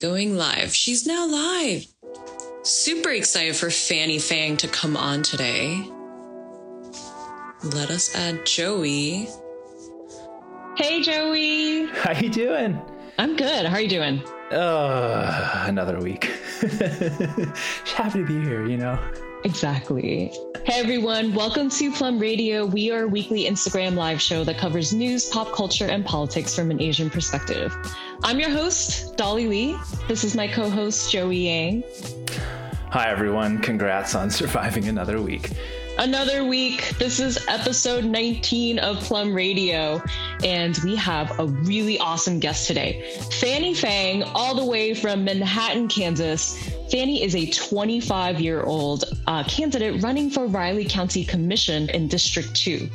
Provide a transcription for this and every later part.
Going live. She's now live. Super excited for Fanny Fang to come on today. Let us add Joey. Hey, Joey. How you doing? I'm good. How are you doing? Uh, another week. Just happy to be here, you know. Exactly. Hey everyone, welcome to Plum Radio. We are a weekly Instagram live show that covers news, pop culture, and politics from an Asian perspective. I'm your host, Dolly Lee. This is my co host, Joey Yang. Hi everyone, congrats on surviving another week another week. This is episode 19 of Plum Radio, and we have a really awesome guest today. Fanny Fang, all the way from Manhattan, Kansas. Fanny is a 25 year old uh, candidate running for Riley County Commission in District 2.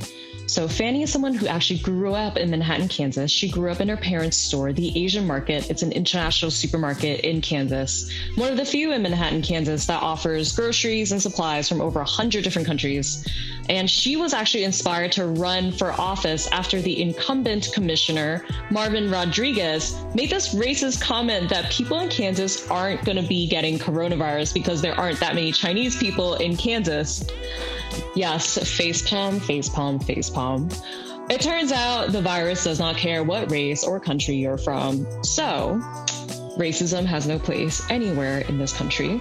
So Fanny is someone who actually grew up in Manhattan, Kansas. She grew up in her parents' store, the Asian Market. It's an international supermarket in Kansas, one of the few in Manhattan, Kansas that offers groceries and supplies from over 100 different countries. And she was actually inspired to run for office after the incumbent commissioner, Marvin Rodriguez, made this racist comment that people in Kansas aren't going to be getting coronavirus because there aren't that many Chinese people in Kansas. Yes, facepalm, facepalm, facepalm. It turns out the virus does not care what race or country you're from. So, racism has no place anywhere in this country.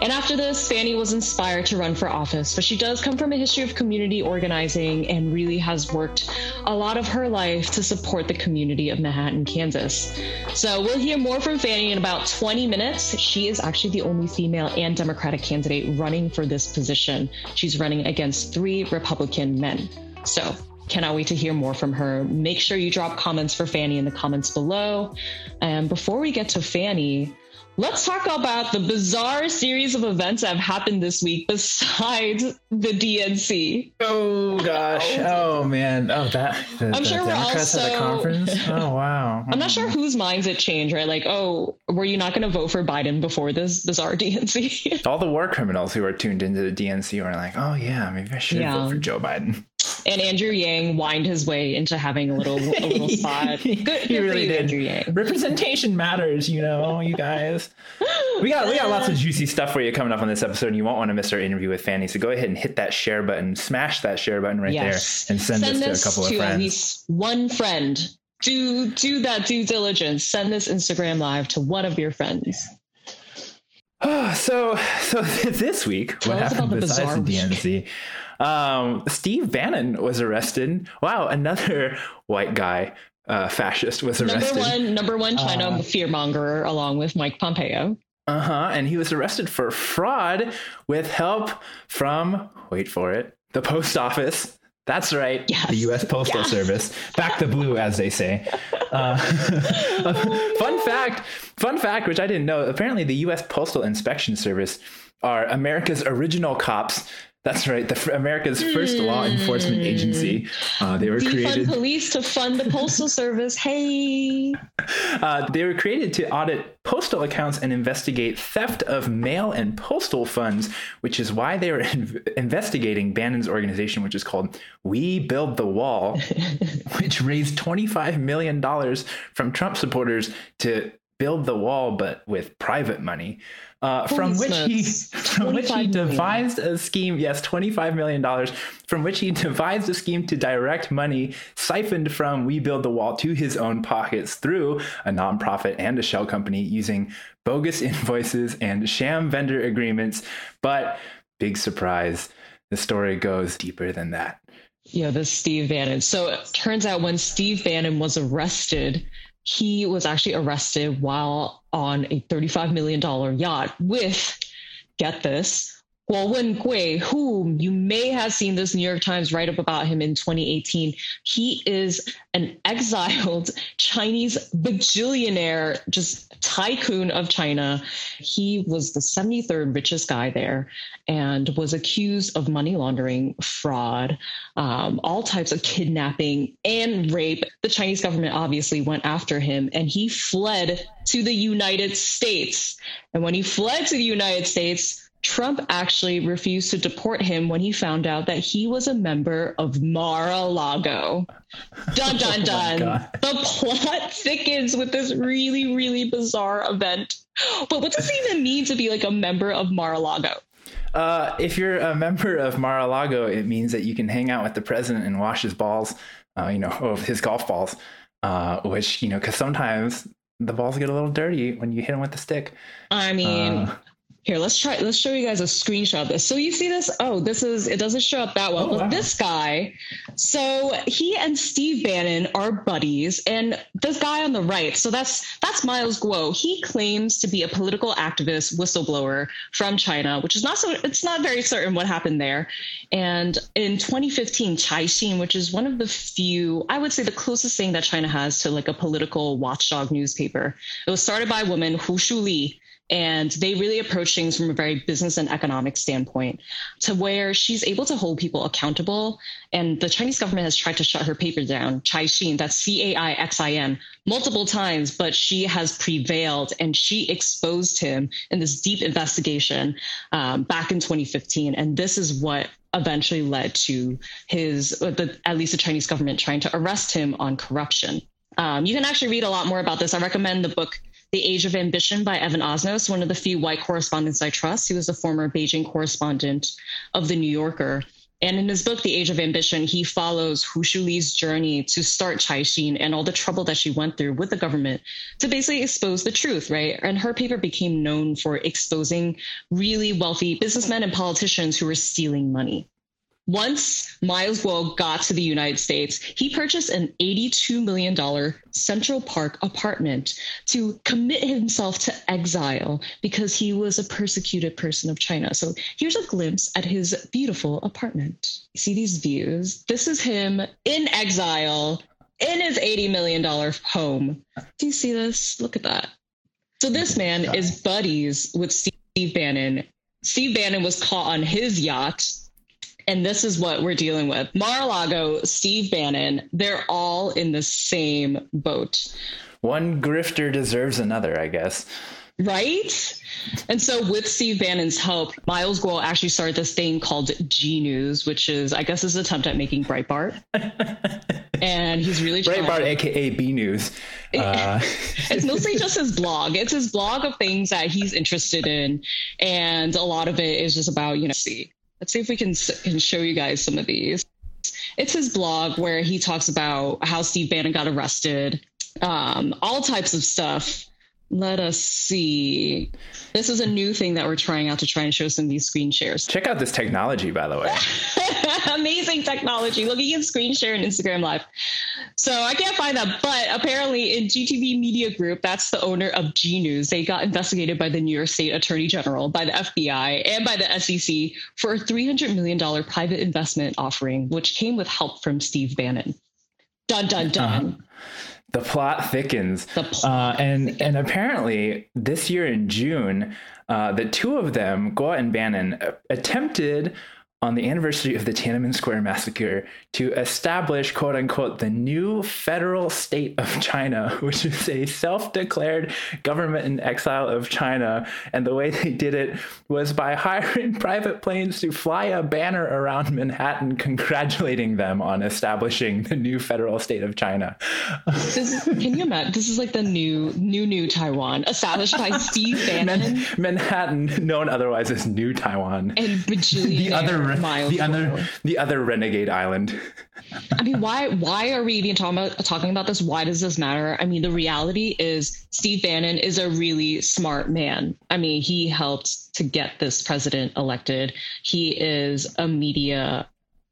And after this, Fanny was inspired to run for office, but she does come from a history of community organizing and really has worked a lot of her life to support the community of Manhattan, Kansas. So we'll hear more from Fanny in about 20 minutes. She is actually the only female and Democratic candidate running for this position. She's running against three Republican men. So cannot wait to hear more from her. Make sure you drop comments for Fanny in the comments below. And before we get to Fanny, Let's talk about the bizarre series of events that have happened this week besides the DNC. Oh gosh. Oh. oh man. Oh that the, I'm the sure we're also, at the conference. Oh wow. I'm not sure hmm. whose minds it changed, right? Like, oh, were you not gonna vote for Biden before this bizarre DNC? All the war criminals who are tuned into the DNC were like, oh yeah, maybe I should yeah. vote for Joe Biden and Andrew Yang whined his way into having a little a little spot. Good, good he really you, did. Andrew Yang. Representation matters, you know, you guys. We got we got lots of juicy stuff for you coming up on this episode, and you won't want to miss our interview with Fanny. So go ahead and hit that share button, smash that share button right yes. there, and send, send this, to a couple to of friends. At least one friend. Do do that due diligence. Send this Instagram live to one of your friends. Oh, so so this week, Tell what happened besides the DNC? Um, Steve Bannon was arrested. Wow, another white guy uh, fascist was arrested. Number one, number one China uh, fearmonger, along with Mike Pompeo. Uh huh. And he was arrested for fraud with help from wait for it, the post office. That's right, yes. the U.S. Postal yes. Service. Back the blue, as they say. Uh, fun fact, fun fact, which I didn't know. Apparently, the U.S. Postal Inspection Service are America's original cops that's right. The America's first law enforcement agency. Uh, they were Defund created police to fund the postal service. Hey. Uh, they were created to audit postal accounts and investigate theft of mail and postal funds, which is why they were in- investigating Bannon's organization, which is called We Build the Wall, which raised $25 million from Trump supporters to build the wall, but with private money uh, from which he from which he devised million. a scheme. Yes, twenty five million dollars, from which he devised a scheme to direct money siphoned from We Build the Wall to his own pockets through a nonprofit and a shell company using bogus invoices and sham vendor agreements. But big surprise, the story goes deeper than that. Yeah, this Steve Bannon. So it turns out when Steve Bannon was arrested he was actually arrested while on a $35 million yacht with, get this, Guo Wengui, whom you may have seen this New York Times write up about him in 2018. He is an exiled Chinese bajillionaire, just tycoon of China. He was the 73rd richest guy there and was accused of money laundering, fraud, um, all types of kidnapping and rape. The Chinese government obviously went after him and he fled to the United States. And when he fled to the United States, Trump actually refused to deport him when he found out that he was a member of Mar-a-Lago. Dun dun dun. Oh the plot thickens with this really, really bizarre event. But what does it even mean to be like a member of Mar-a-Lago? Uh, if you're a member of Mar-a-Lago, it means that you can hang out with the president and wash his balls, uh, you know, of his golf balls, uh, which, you know, because sometimes the balls get a little dirty when you hit them with the stick. I mean, uh, here, let's try. Let's show you guys a screenshot of this. So you see this? Oh, this is. It doesn't show up that well. Oh, wow. This guy. So he and Steve Bannon are buddies, and this guy on the right. So that's that's Miles Guo. He claims to be a political activist, whistleblower from China, which is not so. It's not very certain what happened there. And in 2015, Caixin, which is one of the few, I would say, the closest thing that China has to like a political watchdog newspaper. It was started by a woman, Hu Shuli and they really approach things from a very business and economic standpoint to where she's able to hold people accountable. And the Chinese government has tried to shut her paper down, Caixin, that's C A I X I N, multiple times, but she has prevailed and she exposed him in this deep investigation um, back in 2015. And this is what eventually led to his, the, at least the Chinese government trying to arrest him on corruption. Um, you can actually read a lot more about this. I recommend the book the Age of Ambition by Evan Osnos, one of the few white correspondents I trust. He was a former Beijing correspondent of The New Yorker. And in his book, The Age of Ambition, he follows Hu Shuli's journey to start Caixin and all the trouble that she went through with the government to basically expose the truth, right? And her paper became known for exposing really wealthy businessmen and politicians who were stealing money. Once Miles Guo got to the United States, he purchased an $82 million Central Park apartment to commit himself to exile because he was a persecuted person of China. So here's a glimpse at his beautiful apartment. See these views? This is him in exile in his $80 million home. Do you see this? Look at that. So this man is buddies with Steve Bannon. Steve Bannon was caught on his yacht and this is what we're dealing with. Mar-a-Lago, Steve Bannon, they're all in the same boat. One grifter deserves another, I guess. Right? And so with Steve Bannon's help, Miles Guo actually started this thing called G News, which is, I guess, his attempt at making Breitbart. and he's really trying. Breitbart, aka B News. Uh. it's mostly just his blog. It's his blog of things that he's interested in, and a lot of it is just about you know see Let's see if we can, can show you guys some of these. It's his blog where he talks about how Steve Bannon got arrested, um, all types of stuff. Let us see. This is a new thing that we're trying out to try and show some of these screen shares. Check out this technology, by the way. Amazing technology. Look, you screen share and Instagram Live. So I can't find that. But apparently, in GTV Media Group, that's the owner of G News, they got investigated by the New York State Attorney General, by the FBI, and by the SEC for a $300 million private investment offering, which came with help from Steve Bannon. Dun, dun, dun. Uh-huh the plot thickens. The plot uh, and thickens. and apparently this year in June, uh, the two of them, Guo and Bannon, uh, attempted on the anniversary of the Tiananmen Square massacre to establish, quote unquote, the new federal state of China, which is a self declared government in exile of China. And the way they did it was by hiring private planes to fly a banner around Manhattan, congratulating them on establishing the new federal state of China. This, can you imagine? This is like the new, new, new Taiwan, established by Steve Bannon. Manhattan, known otherwise as New Taiwan. And the other miles the other the other renegade island. I mean, why why are we even talking about talking about this? Why does this matter? I mean, the reality is Steve Bannon is a really smart man. I mean, he helped to get this president elected. He is a media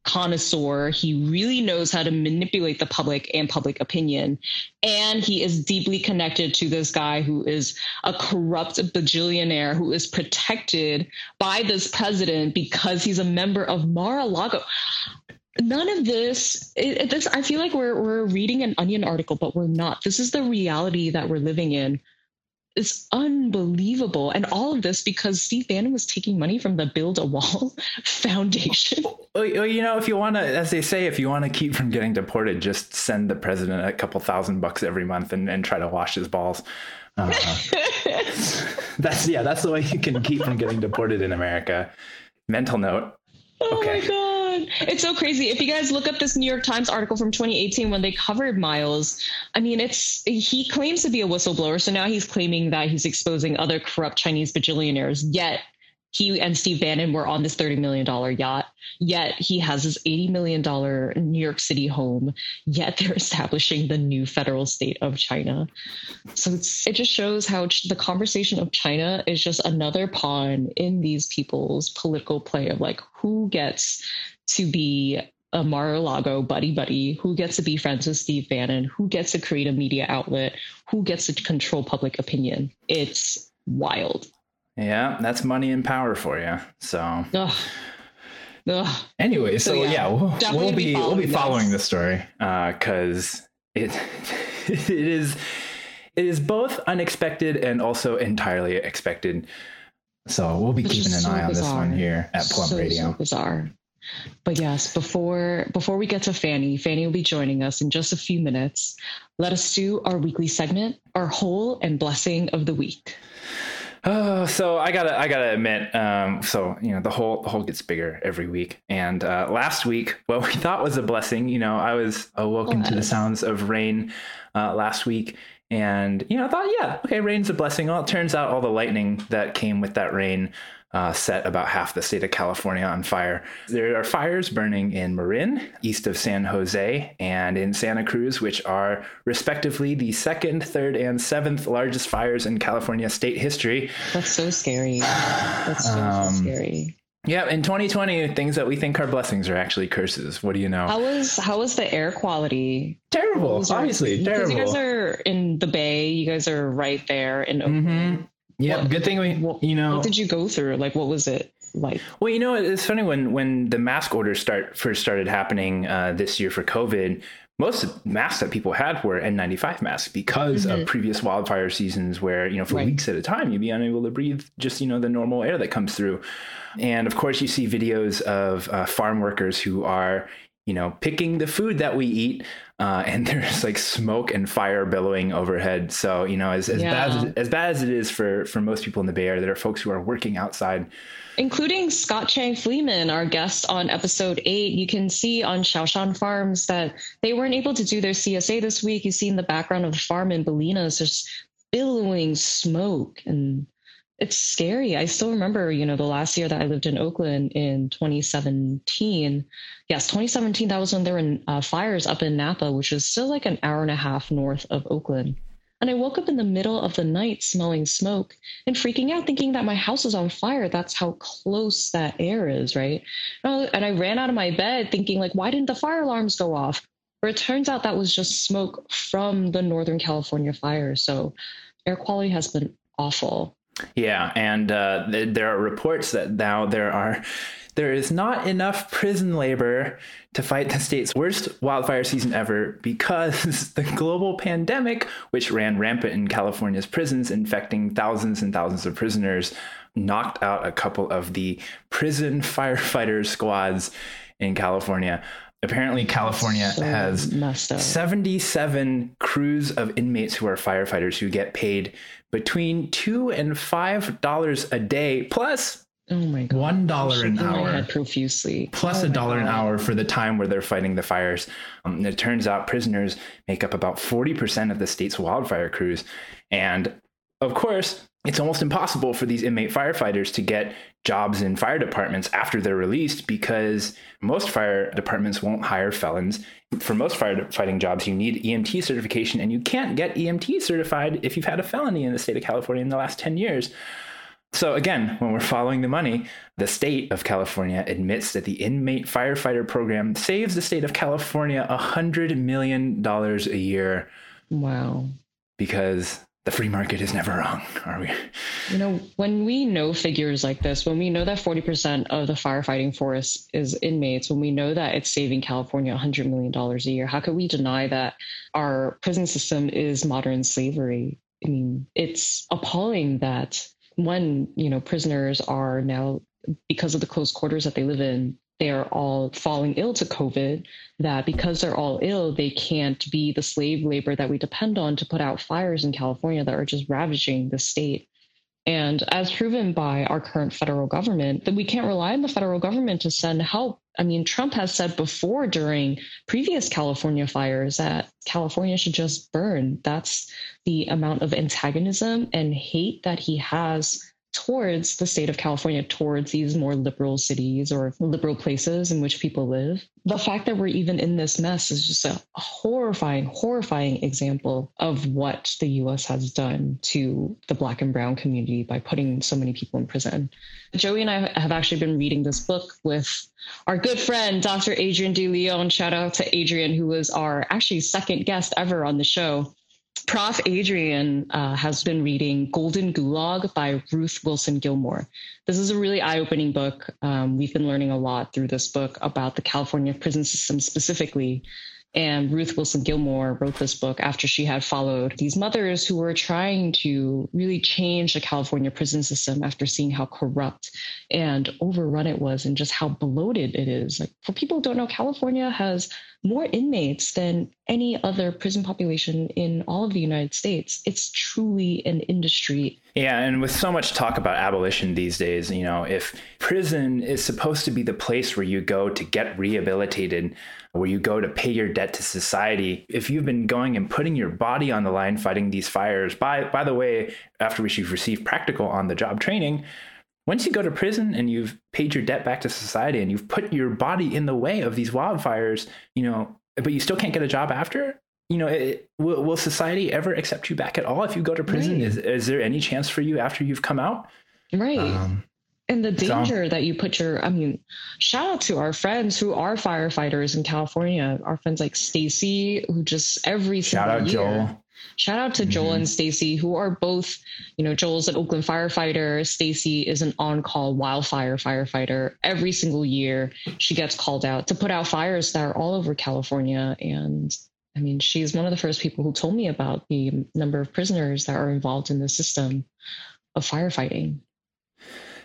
connoisseur. He really knows how to manipulate the public and public opinion. And he is deeply connected to this guy who is a corrupt bajillionaire who is protected by this president because he's a member of Mar-a-Lago. None of this, it, this, I feel like we're, we're reading an onion article, but we're not. This is the reality that we're living in is unbelievable. And all of this because Steve Bannon was taking money from the Build a Wall Foundation. Well, you know, if you want to, as they say, if you want to keep from getting deported, just send the president a couple thousand bucks every month and, and try to wash his balls. Uh, That's yeah, that's the way you can keep from getting deported in America. Mental note. Oh Okay. my god. It's so crazy. If you guys look up this New York Times article from 2018 when they covered Miles, I mean, it's he claims to be a whistleblower, so now he's claiming that he's exposing other corrupt Chinese bajillionaires. Yet he and Steve Bannon were on this $30 million yacht. Yet he has his $80 million New York City home. Yet they're establishing the new federal state of China. So it just shows how the conversation of China is just another pawn in these people's political play of like who gets to be a Mar-a-Lago buddy buddy, who gets to be friends with Steve Bannon, who gets to create a media outlet, who gets to control public opinion. It's wild. Yeah, that's money and power for you. So Ugh. Ugh. anyway, so, So, yeah, yeah, we'll, we'll be be we'll be following this. story uh, because it it is it is both unexpected and also entirely expected. So we'll be It's keeping an so eye on this one here at Plum so, Radio. So bizarre. But yes, before before we get to Fanny, Fanny will be joining us in just a few minutes. Let us do our weekly segment, our whole and blessing of the week. Oh, so I gotta, I gotta admit, um, so you know, the whole, the whole gets bigger every week. And uh, last week, what we thought was a blessing, you know, I was awoken to the sounds of rain uh, last week, and you know, I thought, yeah, okay, rain's a blessing. Well, it turns out all the lightning that came with that rain uh, set about half the state of California on fire. There are fires burning in Marin, east of San Jose, and in Santa Cruz, which are respectively the second, third, and seventh largest fires in California state history. That's so scary. That's so, so Um, scary. Yeah, in 2020, things that we think are blessings are actually curses. What do you know? How was how was the air quality? terrible, obviously, Because terrible. you guys are in the Bay. You guys are right there in Oakland. hmm Yeah, What- good thing we, What, you know, what did you go through? Like, what was it like? Well, you know, it's funny when when the mask orders start first started happening uh, this year for COVID. Most of the masks that people had were N95 masks because of previous wildfire seasons, where you know for Right. weeks at a time you'd be unable to breathe just you know the normal air that comes through. And of course, you see videos of uh, farm workers who are you know picking the food that we eat, uh, and there's like smoke and fire billowing overhead. So you know, as, as bad as, as bad as it is for for most people in the Bay Area, there are folks who are working outside including Scott Chang Fleeman, our guest on episode eight. You can see on Shaoshan Farms that they weren't able to do their CSA this week. You see in the background of the farm in Bolinas, there's billowing smoke and it's scary. I still remember, you know, the last year that I lived in Oakland in 2017. Yes, 2017, that was when there were uh, fires up in Napa, which is still like an hour and a half north of Oakland. And I woke up in the middle of the night smelling smoke and freaking out, thinking that my house is on fire. That's how close that air is, right? And I- ran out of my bed thinking, like, why didn't the fire alarms go off? But it turns out that was just smoke from the Northern California fire. So air quality has been awful. Yeah, and uh, th- there are reports that now there are there is not enough prison labor to fight the state's worst wildfire season ever because the global pandemic, which ran rampant in California's prisons, infecting thousands and thousands of prisoners, knocked out a couple of the prison firefighter squads in California. Apparently, California So has 77 crews of inmates who are firefighters who get paid between two and five dollars a day plus Oh my god. one dollar an hour profusely. plus Oh a my dollar an hour for the time where they're fighting the fires. Um, and it turns out prisoners make up about 40% of the state's wildfire crews. And of course, it's almost impossible for these inmate firefighters to get jobs in fire departments after they're released because most fire departments won't hire felons. For most firefighting jobs, you need EMT certification, and you can't get EMT certified if you've had a felony in the state of California in the last 10 years. So again, when we're following the money, the state of California admits that the inmate firefighter program saves the state of California $100 million a year Wow. because the free market is never wrong, are we? You know, when we know figures like this, when we know that 40% of the firefighting force is inmates, when we know that it's saving California $100 million a year, how could we deny that our prison system is modern slavery? I mean, it's appalling that one, you know, prisoners are now, because of the close quarters that they live in, they are all falling ill to COVID, that because they're all ill, they can't be the slave labor that we depend on to put out fires in California that are just ravaging the state. And as proven by our current federal government, that we can't rely on the federal government to send help. I mean, Trump has said before during previous California fires that California should just burn. That's the amount of antagonism and hate that he has towards the state of California, towards these more liberal cities or liberal places in which people live. The fact that we're even in this mess is just a horrifying, horrifying example of what the US has done to the Black and Brown community by putting so many people in prison. Joey and I have actually been reading this book with our good friend, Dr. Adrian De Leon. Shout out to Adrian, who was our actually second guest ever on the show. Prof. Adrian uh, has been reading Golden Gulag by Ruth Wilson Gilmore. This is a really eye opening book. Um, we've been learning a lot through this book about the California prison system specifically. And Ruth Wilson Gilmore wrote this book after she had followed these mothers who were trying to really change the California prison system after seeing how corrupt and overrun it was and just how bloated it is. Like for people who don't know, California has more inmates than any other prison population in all of the United States. It's truly an industry. Yeah, and with so much talk about abolition these days, you know, if prison is supposed to be the place where you go to get rehabilitated, where you go to pay your debt to society, if you've been going and putting your body on the line fighting these fires, by by the way, after which you've received practical on the job training, once you go to prison and you've paid your debt back to society and you've put your body in the way of these wildfires, you know, but you still can't get a job after, you know, it, will, will, society ever accept you back at all if you go to prison? Right. Is, is there any chance for you after you've come out? Right. Um, and the danger so, that you put your, I mean, shout out to our friends who are firefighters in California, our friends like Stacy, who just every shout out year, Joel. Shout out to mm-hmm. Joel and Stacy, who are both, you know, Joel's an Oakland firefighter. Stacy is an on-call wildfire firefighter. Every single year, she gets called out to put out fires that are all over California. And I mean, she's one of the first people who told me about the number of prisoners that are involved in the system of firefighting.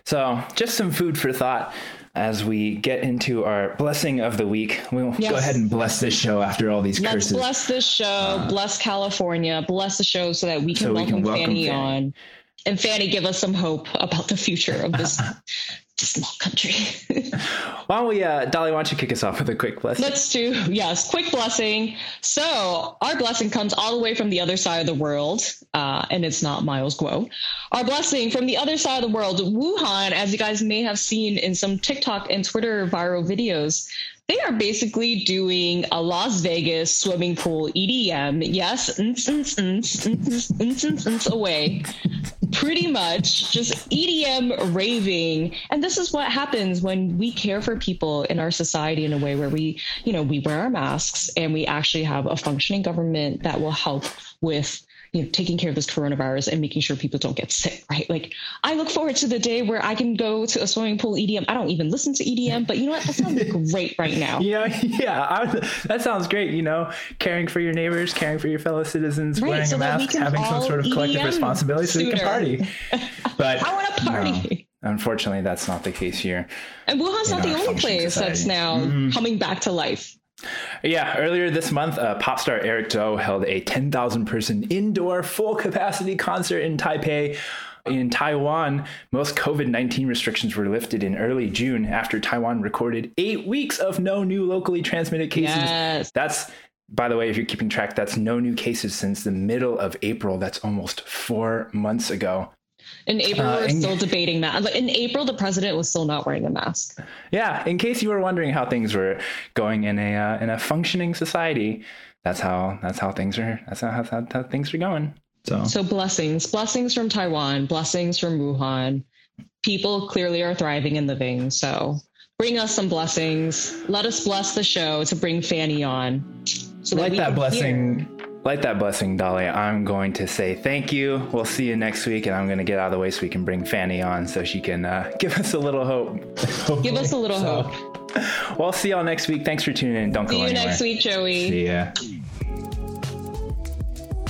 So, just some food for thought as we get into our blessing of the week. We'll yes. go ahead and bless this show after all these Let's curses. bless this show, uh, bless California, bless the show so that we can, so welcome, we can welcome Fanny, Fanny on. And Fanny, give us some hope about the future of this small country. why don't we, uh, Dolly, why don't you kick us off with a quick blessing? Let's do, yes, quick blessing. So, our blessing comes all the way from the other side of the world, uh, and it's not Miles Guo. Our blessing from the other side of the world, Wuhan, as you guys may have seen in some TikTok and Twitter viral videos, they are basically doing a Las Vegas swimming pool EDM. Yes, away. Pretty much just EDM raving. And this is what happens when we care for people in our society in a way where we, you know, we wear our masks and we actually have a functioning government that will help with you know, taking care of this coronavirus and making sure people don't get sick, right? Like, I look forward to the day where I can go to a swimming pool EDM. I don't even listen to EDM, but you know what? That sounds great right now. Yeah, yeah, I, that sounds great. You know, caring for your neighbors, caring for your fellow citizens, right, wearing so a mask, having some sort of collective EDM responsibility so you can party. But I want to party. No. Unfortunately, that's not the case here. And Wuhan's not the only place society. that's now mm-hmm. coming back to life. Yeah, earlier this month, uh, pop star Eric Chou held a 10,000 person indoor full capacity concert in Taipei. In Taiwan, most COVID 19 restrictions were lifted in early June after Taiwan recorded eight weeks of no new locally transmitted cases. Yes. That's by the way, if you're keeping track, that's no new cases since the middle of April. That's almost four months ago. In April, uh, we're still debating that. In April, the president was still not wearing a mask. Yeah, in case you were wondering how things were going in a uh, in a functioning society, that's how that's how things are. That's how, how, how things are going. So, so blessings, blessings from Taiwan, blessings from Wuhan. People clearly are thriving and living. So, bring us some blessings. Let us bless the show to bring Fanny on. So like that, that blessing. Hear like that blessing, Dolly, I'm going to say thank you. We'll see you next week, and I'm going to get out of the way so we can bring Fanny on so she can uh, give us a little hope. give us a little so, hope. Well, I'll see y'all next week. Thanks for tuning in. Don't see go anywhere. See you next week, Joey. See ya.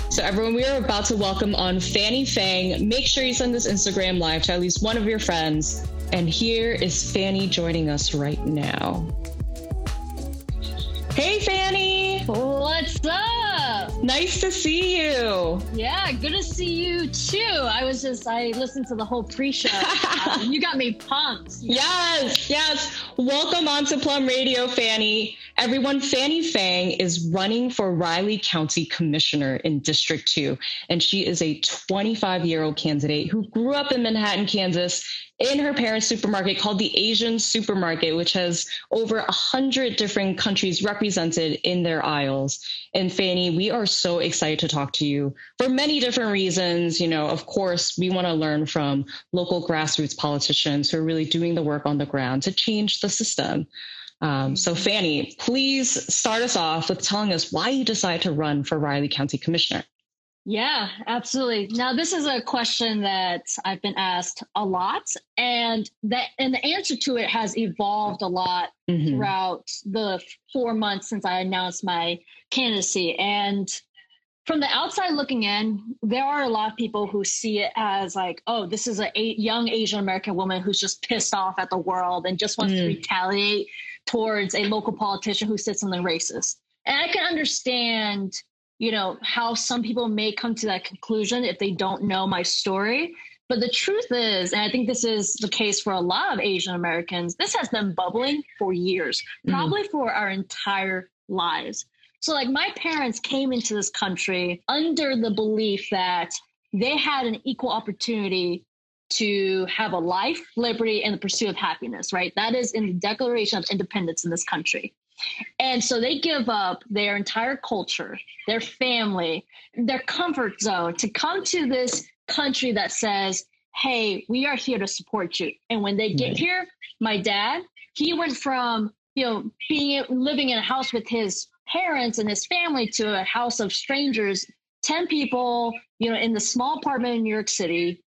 So, everyone, we are about to welcome on Fanny Fang. Make sure you send this Instagram live to at least one of your friends. And here is Fanny joining us right now. Hey, Fanny. What's up? Nice to see you. Yeah, good to see you too. I was just, I listened to the whole pre show. you got me pumped. Yes, yes. Welcome on to Plum Radio, Fanny. Everyone, Fanny Fang is running for Riley County Commissioner in District 2, and she is a 25 year old candidate who grew up in Manhattan, Kansas, in her parents' supermarket called the Asian Supermarket, which has over 100 different countries represented in their aisles. And Fanny, we are so excited to talk to you for many different reasons. You know, of course, we want to learn from local grassroots politicians who are really doing the work on the ground to change the system. Um, so, Fanny, please start us off with telling us why you decided to run for Riley County Commissioner. Yeah, absolutely. Now, this is a question that I've been asked a lot, and that and the answer to it has evolved a lot mm-hmm. throughout the four months since I announced my candidacy. And from the outside looking in, there are a lot of people who see it as like, oh, this is a young Asian American woman who's just pissed off at the world and just wants mm. to retaliate towards a local politician who said something racist. And I can understand you know, how some people may come to that conclusion if they don't know my story. But the truth is, and I think this is the case for a lot of Asian Americans, this has been bubbling for years, mm-hmm. probably for our entire lives. So, like, my parents came into this country under the belief that they had an equal opportunity to have a life, liberty, and the pursuit of happiness, right? That is in the Declaration of Independence in this country. And so they give up their entire culture, their family, their comfort zone to come to this country that says, hey, we are here to support you. And when they get here, my dad, he went from, you know, being living in a house with his parents and his family to a house of strangers, 10 people, you know, in the small apartment in New York City.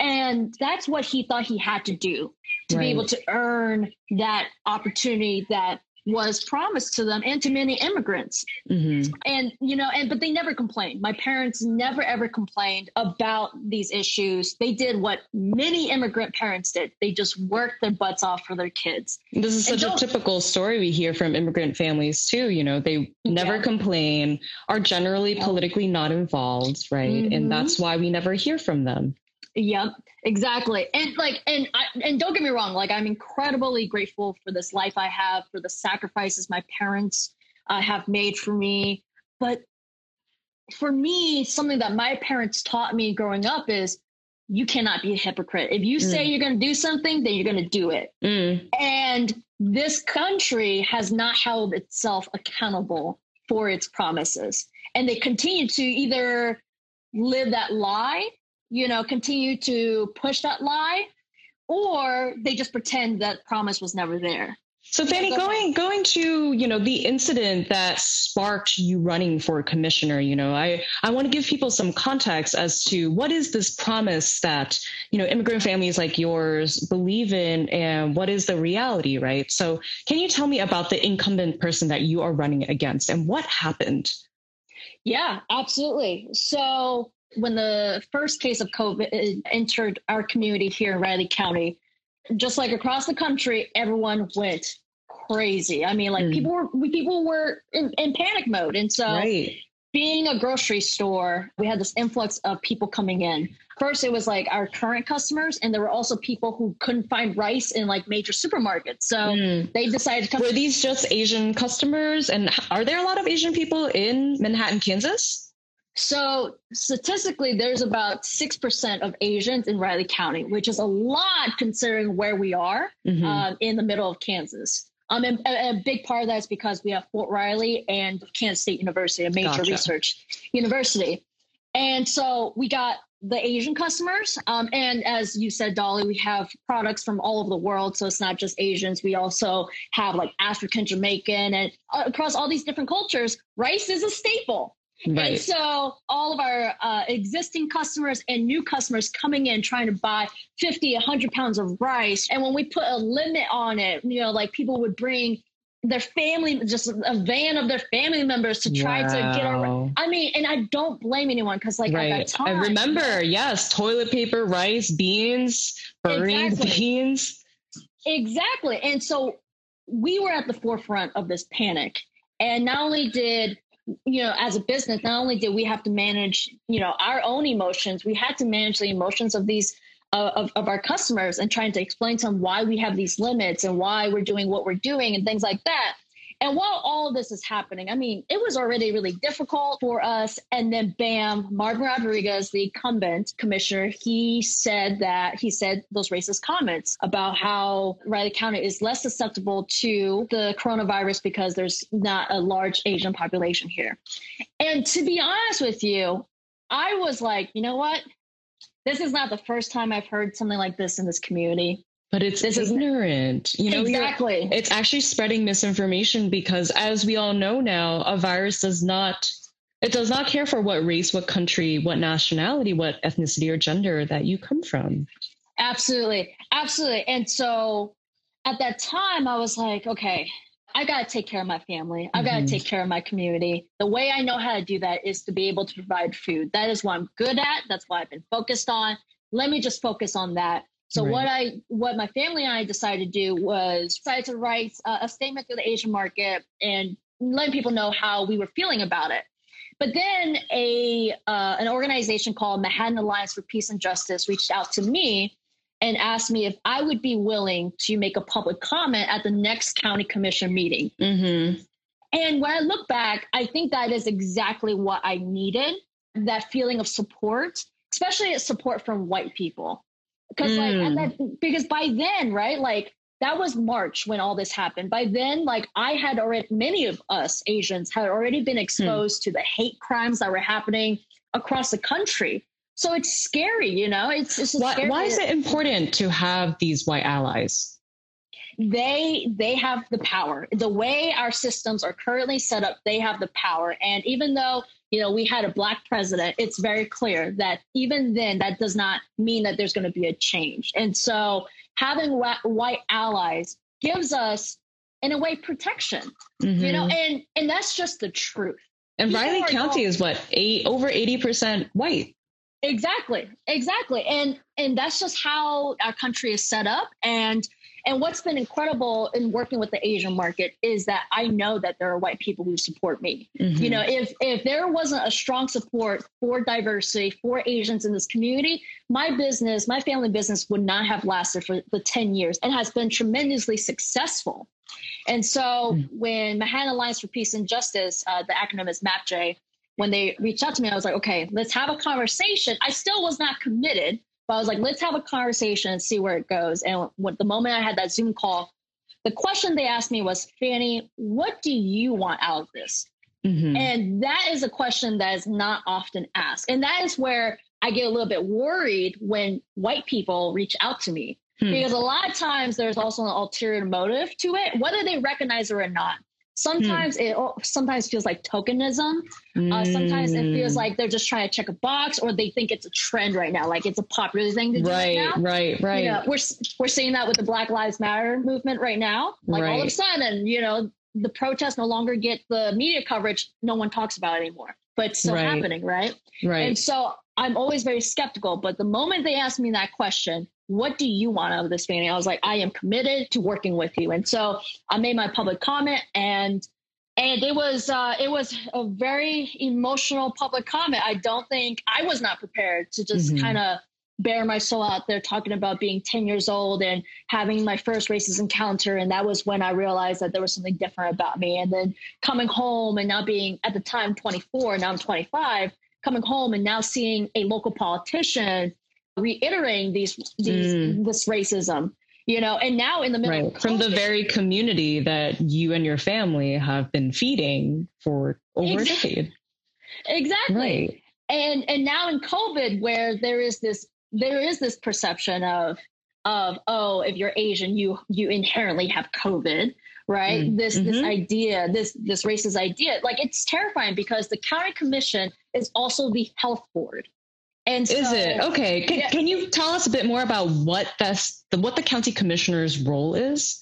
And that's what he thought he had to do to right. be able to earn that opportunity that was promised to them and to many immigrants mm-hmm. and you know and but they never complained my parents never ever complained about these issues they did what many immigrant parents did they just worked their butts off for their kids this is such a typical story we hear from immigrant families too you know they never yeah. complain are generally politically not involved right mm-hmm. and that's why we never hear from them Yep, exactly. And like, and I, and don't get me wrong, like I'm incredibly grateful for this life I have, for the sacrifices my parents uh, have made for me. But for me, something that my parents taught me growing up is you cannot be a hypocrite. If you mm. say you're going to do something, then you're going to do it. Mm. And this country has not held itself accountable for its promises. And they continue to either live that lie you know, continue to push that lie, or they just pretend that promise was never there. So Fanny, yeah, go going going to you know the incident that sparked you running for commissioner. You know, I I want to give people some context as to what is this promise that you know immigrant families like yours believe in, and what is the reality, right? So can you tell me about the incumbent person that you are running against and what happened? Yeah, absolutely. So when the first case of COVID entered our community here in Riley County, just like across the country, everyone went crazy. I mean, like mm. people were people were in, in, panic mode, and so right. being a grocery store, we had this influx of people coming in. First, it was like our current customers, and there were also people who couldn't find rice in like major supermarkets. So mm. they decided to come. Were these just Asian customers? And are there a lot of Asian people in Manhattan, Kansas? So statistically, there's about 6% of Asians in Riley County, which is a lot considering where we are mm-hmm. um, in the middle of Kansas. Um, and a, a, big part of that is because we have Fort Riley and Kansas State University, a major gotcha. research university. And so we got the Asian customers. Um, and as you said, Dolly, we have products from all over the world. So it's not just Asians. We also have like African, Jamaican, and uh, across all these different cultures, rice is a staple. Right. And so all of our uh, existing customers and new customers coming in trying to buy 50, 100 pounds of rice. And when we put a limit on it, you know, like people would bring their family, just a van of their family members to try wow. to get around. I mean, and I don't blame anyone because, like, right. time, I remember, yes, toilet paper, rice, beans, buried exactly. beans. Exactly. And so we were at the forefront of this panic. And not only did you know, as a business, not only did we have to manage, you know, our own emotions, we had to manage the emotions of these uh, of, of our customers and trying to explain to them why we have these limits and why we're doing what we're doing and things like that. And while all this is happening, I mean, it was already really difficult for us. And then, bam, Marvin Rodriguez, the incumbent commissioner, he said that he said those racist comments about how Riley County is less susceptible to the coronavirus because there's not a large Asian population here. And to be honest with you, I was like, you know what? This is not the first time I've heard something like this in this community but it's this ignorant. You know, exactly. It's actually spreading misinformation because, as we all know now, a virus does not it does not care for what race, what country, what nationality, what ethnicity or gender that you come from. Absolutely, absolutely. And so, at that time, I was like, okay. I got to take care of my family. I got to mm-hmm. take care of my community. The way I know how to do that is to be able to provide food. That is what I'm good at. That's what I've been focused on. Let me just focus on that so right. what I what my family and I decided to do was try to write a, a statement to the Asian market and letting people know how we were feeling about it. But then a uh, an organization called Manhattan Alliance for Peace and Justice reached out to me and asked me if I would be willing to make a public comment at the next county commission meeting. Mm-hmm. And when I look back, I think that is exactly what I needed that feeling of support, especially it's support from white people because mm. like that, because by then right like that was march when all this happened by then like i had already many of us asians had already been hmm. exposed mm. to the hate crimes that were happening across the country so it's scary you know it's, it's why, why is it important to have these white allies they they have the power the way our systems are currently set up they have the power and even though you know, we had a black president, it's very clear that even then, that does not mean that there's going to be a change. And so having white allies gives us, in a way, protection, mm-hmm. you know, mm-hmm. and, and that's just the truth. And People Riley County is what, eight, over 80% white. Exactly. Exactly. And, and that's just how our country is set up. And, and what's been incredible in working with the Asian market is that I know that there are white people who support me. Mm-hmm. You know, if if there wasn't a strong support for diversity for Asians in this community, my business, my family business would not have lasted for the 10 years and has been tremendously successful. And so mm-hmm. when Manhattan Alliance for Peace and Justice, uh, the acronym is MAPJ, when they reached out to me, I was like, okay, let's have a conversation. I still was not committed but I was like, let's have a conversation and see where it goes. And what the moment I had that Zoom call, the question they asked me was, Fanny, what do you want out of this? Mm-hmm. And that is a question that is not often asked. And that is where I get a little bit worried when white people reach out to me. Hmm. Because a lot of times there's also an ulterior motive to it, whether they recognize it or not. Sometimes hmm. it sometimes feels like tokenism. Uh, sometimes it feels hmm. like they're just trying to check a box, or they think it's a trend right now, like it's a popular thing to do right, right now. Right, right, you know, we're we're seeing that with the Black Lives Matter movement right now. Like right. all of a sudden, you know, the protests no longer get the media coverage. No one talks about it anymore, but it's still right. happening, right? Right. And so I'm always very skeptical. But the moment they ask me that question, what do you want out of this Fanny? I was like, I am committed to working with you. And so I made my public comment and and it was uh, it was a very emotional public comment. I don't think I was not prepared to just mm-hmm. kind of bare my soul out there talking about being 10 years old and having my first racist encounter and that was when i realized that there was something different about me and then coming home and now being at the time 24 now i'm 25 coming home and now seeing a local politician reiterating these these mm. this racism you know and now in the middle right. from the very community that you and your family have been feeding for over exactly. a decade exactly right. and and now in covid where there is this there is this perception of of oh if you're asian you you inherently have covid right mm. this mm-hmm. this idea this this racist idea like it's terrifying because the county commission is also the health board and so, is it okay? Can, yeah. can you tell us a bit more about what that's the, what the county commissioner's role is?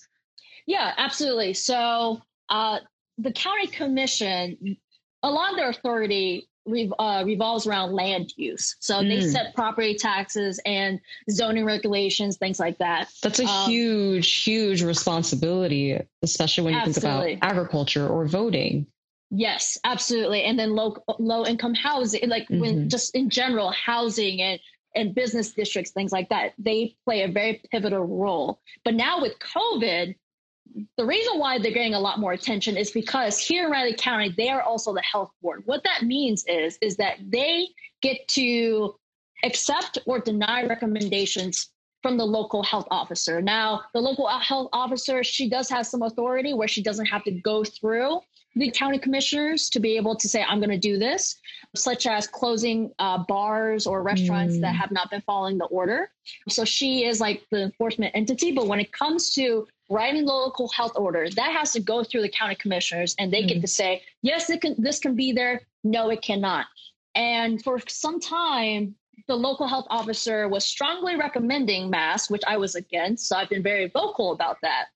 Yeah, absolutely. So uh, the county commission, along their authority, uh, revolves around land use. So mm. they set property taxes and zoning regulations, things like that. That's a um, huge, huge responsibility, especially when you absolutely. think about agriculture or voting. Yes, absolutely. And then low low income housing, like mm-hmm. when just in general, housing and and business districts, things like that, they play a very pivotal role. But now with COVID, the reason why they're getting a lot more attention is because here in Riley County, they are also the health board. What that means is, is that they get to accept or deny recommendations from the local health officer. Now, the local health officer, she does have some authority where she doesn't have to go through the county commissioners to be able to say, I'm going to do this, such as closing uh, bars or restaurants mm. that have not been following the order. So she is like the enforcement entity. But when it comes to writing the local health order, that has to go through the county commissioners and they mm. get to say, yes, it can, this can be there. No, it cannot. And for some time, the local health officer was strongly recommending masks, which I was against. So I've been very vocal about that.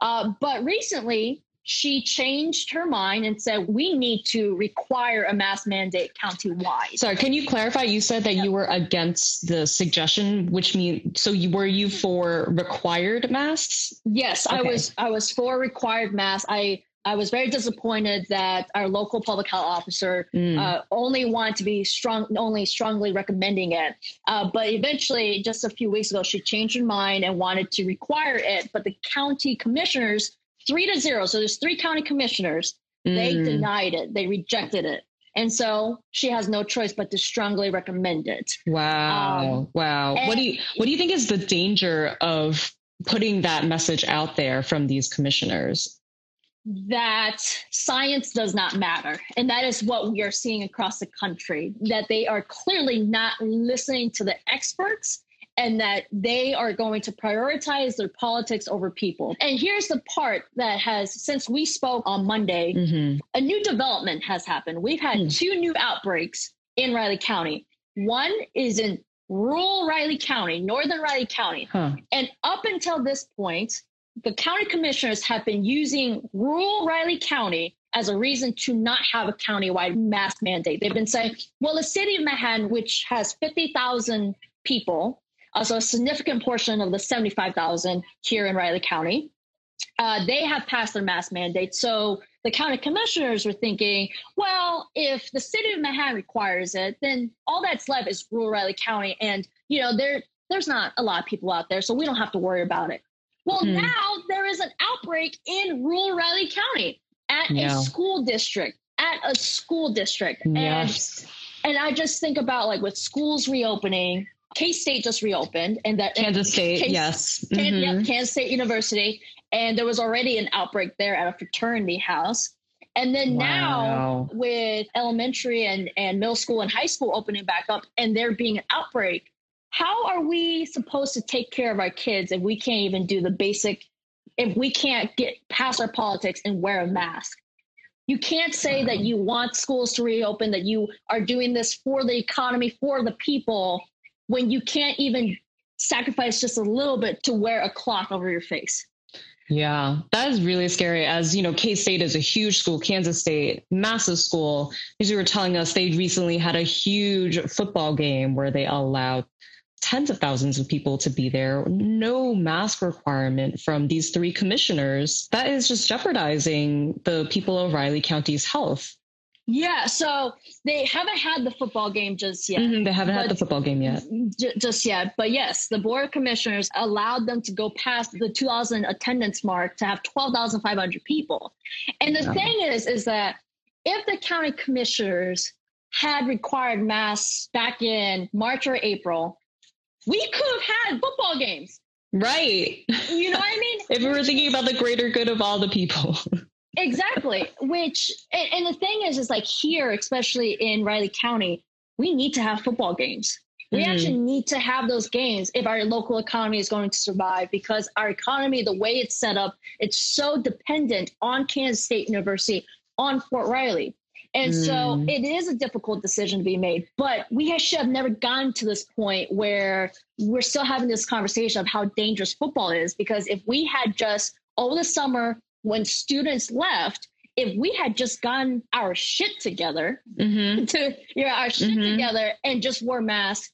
Uh, but recently, she changed her mind and said we need to require a mask mandate countywide. Sorry, can you clarify? You said that yep. you were against the suggestion, which means so you were you for required masks? Yes, okay. I was. I was for required masks. I I was very disappointed that our local public health officer mm. uh, only wanted to be strong, only strongly recommending it. Uh, but eventually, just a few weeks ago, she changed her mind and wanted to require it. But the county commissioners three to zero. So there's three county commissioners. Mm. They denied it. They rejected it. And so she has no choice but to strongly recommend it. Wow. Um, wow. What do you what do you think is the danger of putting that message out there from these commissioners? That science does not matter. And that is what we are seeing across the country, that they are clearly not listening to the experts and that they are going to prioritize their politics over people. And here's the part that has, since we spoke on Monday, mm-hmm. a new development has happened. We've had mm. two new outbreaks in Riley County. One is in rural Riley County, northern Riley County. Huh. And up until this point, the county commissioners have been using rural Riley County as a reason to not have a countywide mask mandate. They've been saying, well, the city of Manhattan, which has 50,000 people, uh, so a significant portion of the 75,000 here in Riley County. Uh, they have passed their mask mandate. So the county commissioners were thinking, well, if the city of Manhattan requires it, then all that's left is rural Riley County. And, you know, there there's not a lot of people out there, so we don't have to worry about it. Well, hmm. now there is an outbreak in rural Riley County at yeah. a school district, at a school district. Yes. And, and I just think about like with schools reopening, K State just reopened, and that Kansas State, K- yes, mm-hmm. Kansas State University, and there was already an outbreak there at a fraternity house. And then wow. now with elementary and, and middle school and high school opening back up and there being an outbreak, how are we supposed to take care of our kids if we can't even do the basic, if we can't get past our politics and wear a mask? You can't say that you want schools to reopen, that you are doing this for the economy, for the people, when you can't even sacrifice just a little bit to wear a cloth over your face. Yeah, that is really scary. As you know, K State is a huge school, Kansas State, massive school. As you were telling us, they recently had a huge football game where they allowed tens of thousands of people to be there. No mask requirement from these three commissioners. That is just jeopardizing the people of Riley County's health. Yeah, so they haven't had the football game just yet. Mm-hmm, they haven't had the football game yet. J- just yet. But yes, the board of commissioners allowed them to go past the 2000 attendance mark to have 12,500 people. And the yeah. thing is, is that if the county commissioners had required masks back in March or April, we could have had football games. Right. You know what I mean? if we were thinking about the greater good of all the people. exactly. Which and, and, the thing is is like here especially in riley county we need to have football games. We mm actually need to have those games if our local economy is going to survive because our economy the way it's set up it's so dependent on kansas state university on fort riley. And mm. so it is a difficult decision to be made but we should have never gotten to this point where we're still having this conversation of how dangerous football is because if we had just over the summer when students left if we had just gotten our shit together mm-hmm. to you know, our shit mm-hmm. together and just wore masks,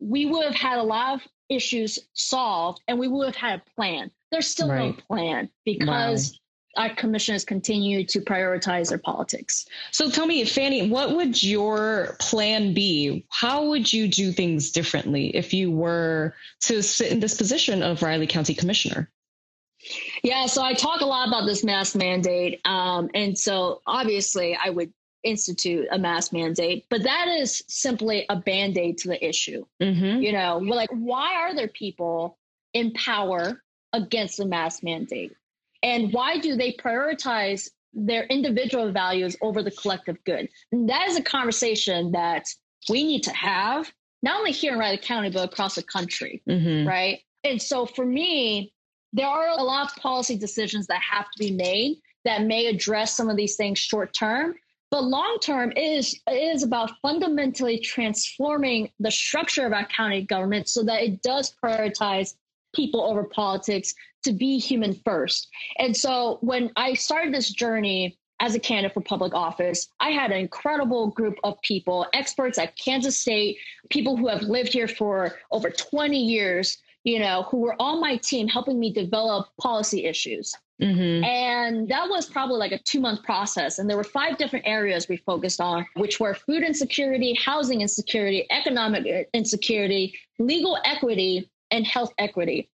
we would have had a lot of issues solved and we would have had a plan. There's still right. no plan because wow. our commissioners continue to prioritize their politics. So tell me, Fanny, what would your plan be? How would you do things differently if you were to sit in this position of Riley County Commissioner? Yeah, so I talk a lot about this mask mandate. Um, and so obviously I would institute a mask mandate, but that is simply a band aid to the issue. Mm-hmm. You know, we're like, why are there people in power against the mask mandate? And why do they prioritize their individual values over the collective good? And that is a conversation that we need to have, not only here in Riley County, but across the country, mm-hmm. right? And so for me, there are a lot of policy decisions that have to be made that may address some of these things short term but long term is is about fundamentally transforming the structure of our county government so that it does prioritize people over politics to be human first. And so when I started this journey as a candidate for public office, I had an incredible group of people, experts at Kansas State, people who have lived here for over 20 years, you know, who were on my team helping me develop policy issues. Mm-hmm. And that was probably like a two month process. And there were five different areas we focused on, which were food insecurity, housing insecurity, economic insecurity, legal equity, and health equity.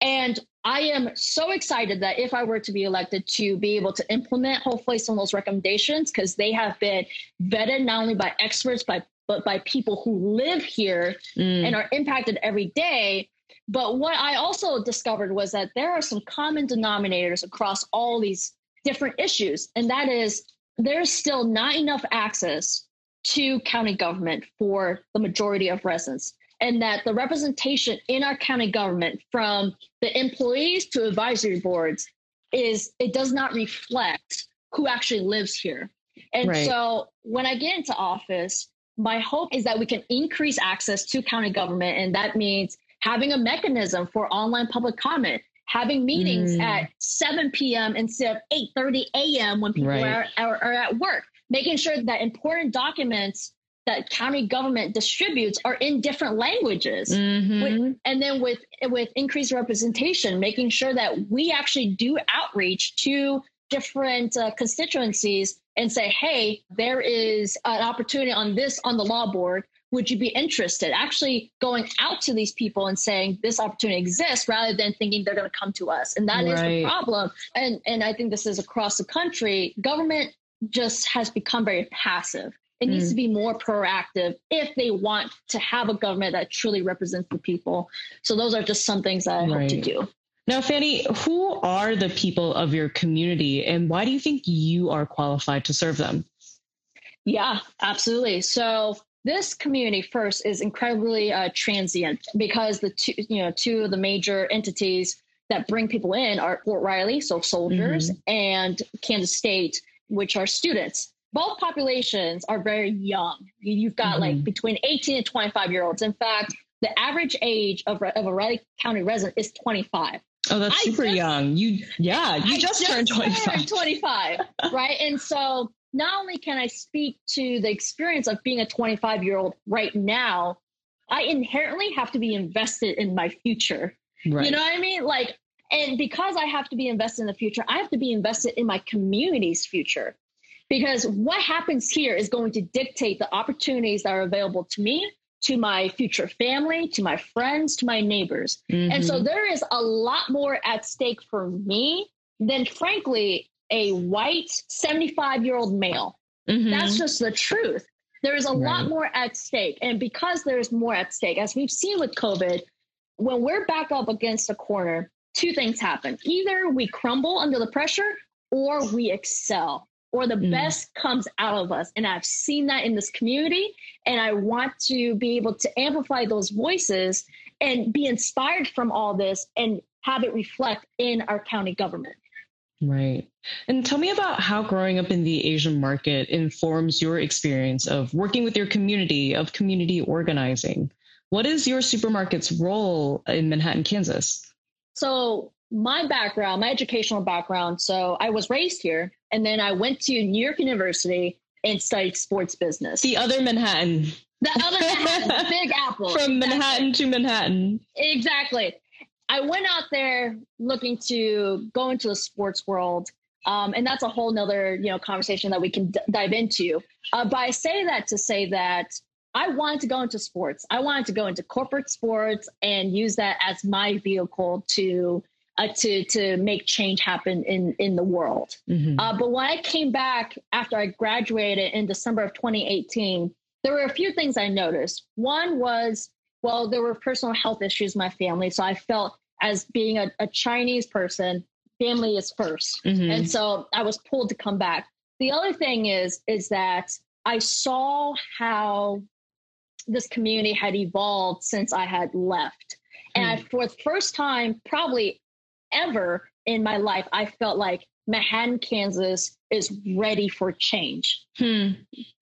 And I am so excited that if I were to be elected to be able to implement hopefully some of those recommendations, because they have been vetted not only by experts, but, but by people who live here mm. and are impacted every day but what I also discovered was that there are some common denominators across all these different issues, and that is there's still not enough access to county government for the majority of residents. And that the representation in our county government from the employees to advisory boards is it does not reflect who actually lives here. And right. so when I get into office, my hope is that we can increase access to county government. And that means having a mechanism for online public comment, having meetings mm. at 7 p.m. instead of 8:30 a.m. when people right. are, are, are at work, making sure that important documents that county government distributes are in different languages mm-hmm. with, and then with with increased representation making sure that we actually do outreach to different uh, constituencies and say hey there is an opportunity on this on the law board would you be interested actually going out to these people and saying this opportunity exists rather than thinking they're going to come to us and that right. is the problem and and i think this is across the country government just has become very passive it mm. needs to be more proactive if they want to have a government that truly represents the people so those are just some things that i right. hope to do now, Fanny, who are the people of your community and why do you think you are qualified to serve them? Yeah, absolutely. So this community first is incredibly uh, transient because the two, you know, two of the major entities that bring people in are Fort Riley, so soldiers, mm-hmm. and Kansas State, which are students. Both populations are very young. You've got mm-hmm. like between 18 and 25 year olds. In fact, the average age of, of a Riley County resident is 25. Oh, that's I super just, young. You, yeah, you just, just, turned 25. Turned 25, right? And so not only can I speak to the experience of being a 25 year old right now, I inherently have to be invested in my future. Right. You know what I mean? Like, and because I have to be invested in the future, I have to be invested in my community's future. Because what happens here is going to dictate the opportunities that are available to me, to my future family, to my friends, to my neighbors. Mm-hmm. And so mm-hmm. there is a lot more at stake for me than, frankly, a white 75 year old male. Mm-hmm. That's just the truth. There is a right. lot more at stake. And because there's more at stake, as we've seen with COVID, when we're back up against a corner, two things happen. Either we crumble under the pressure or we excel or the mm. best comes out of us. And I've seen that in this community. And I want to be able to amplify those voices and be inspired from all this and have it reflect in our county government. Right. And tell me about how growing up in the Asian market informs your experience of working with your community, of community organizing. What is your supermarket's role in Manhattan, Kansas? So, my background, my educational background. So I was raised here, and then I went to New York University and studied sports business. The other Manhattan. The other Manhattan, Big Apple. From exactly. Manhattan to Manhattan. Exactly. I went out there looking to go into the sports world. Um, and that's a whole nother, you know, conversation that we can d- dive into. Uh, but I say that to say that I wanted to go into sports. I wanted to go into corporate sports and use that as my vehicle to uh, to to make change happen in in the world. Mm-hmm. Uh, but when I came back after I graduated in December of 2018, there were a few things I noticed. One was well, there were personal health issues in my family, so I felt as being a, a Chinese person, family is 1st mm-hmm. and so I was pulled to come back. The other thing is is that I saw how this community had evolved since I had left. And mm. for the first time, probably ever in my life, I felt like Manhattan, Kansas is ready for change. Hmm.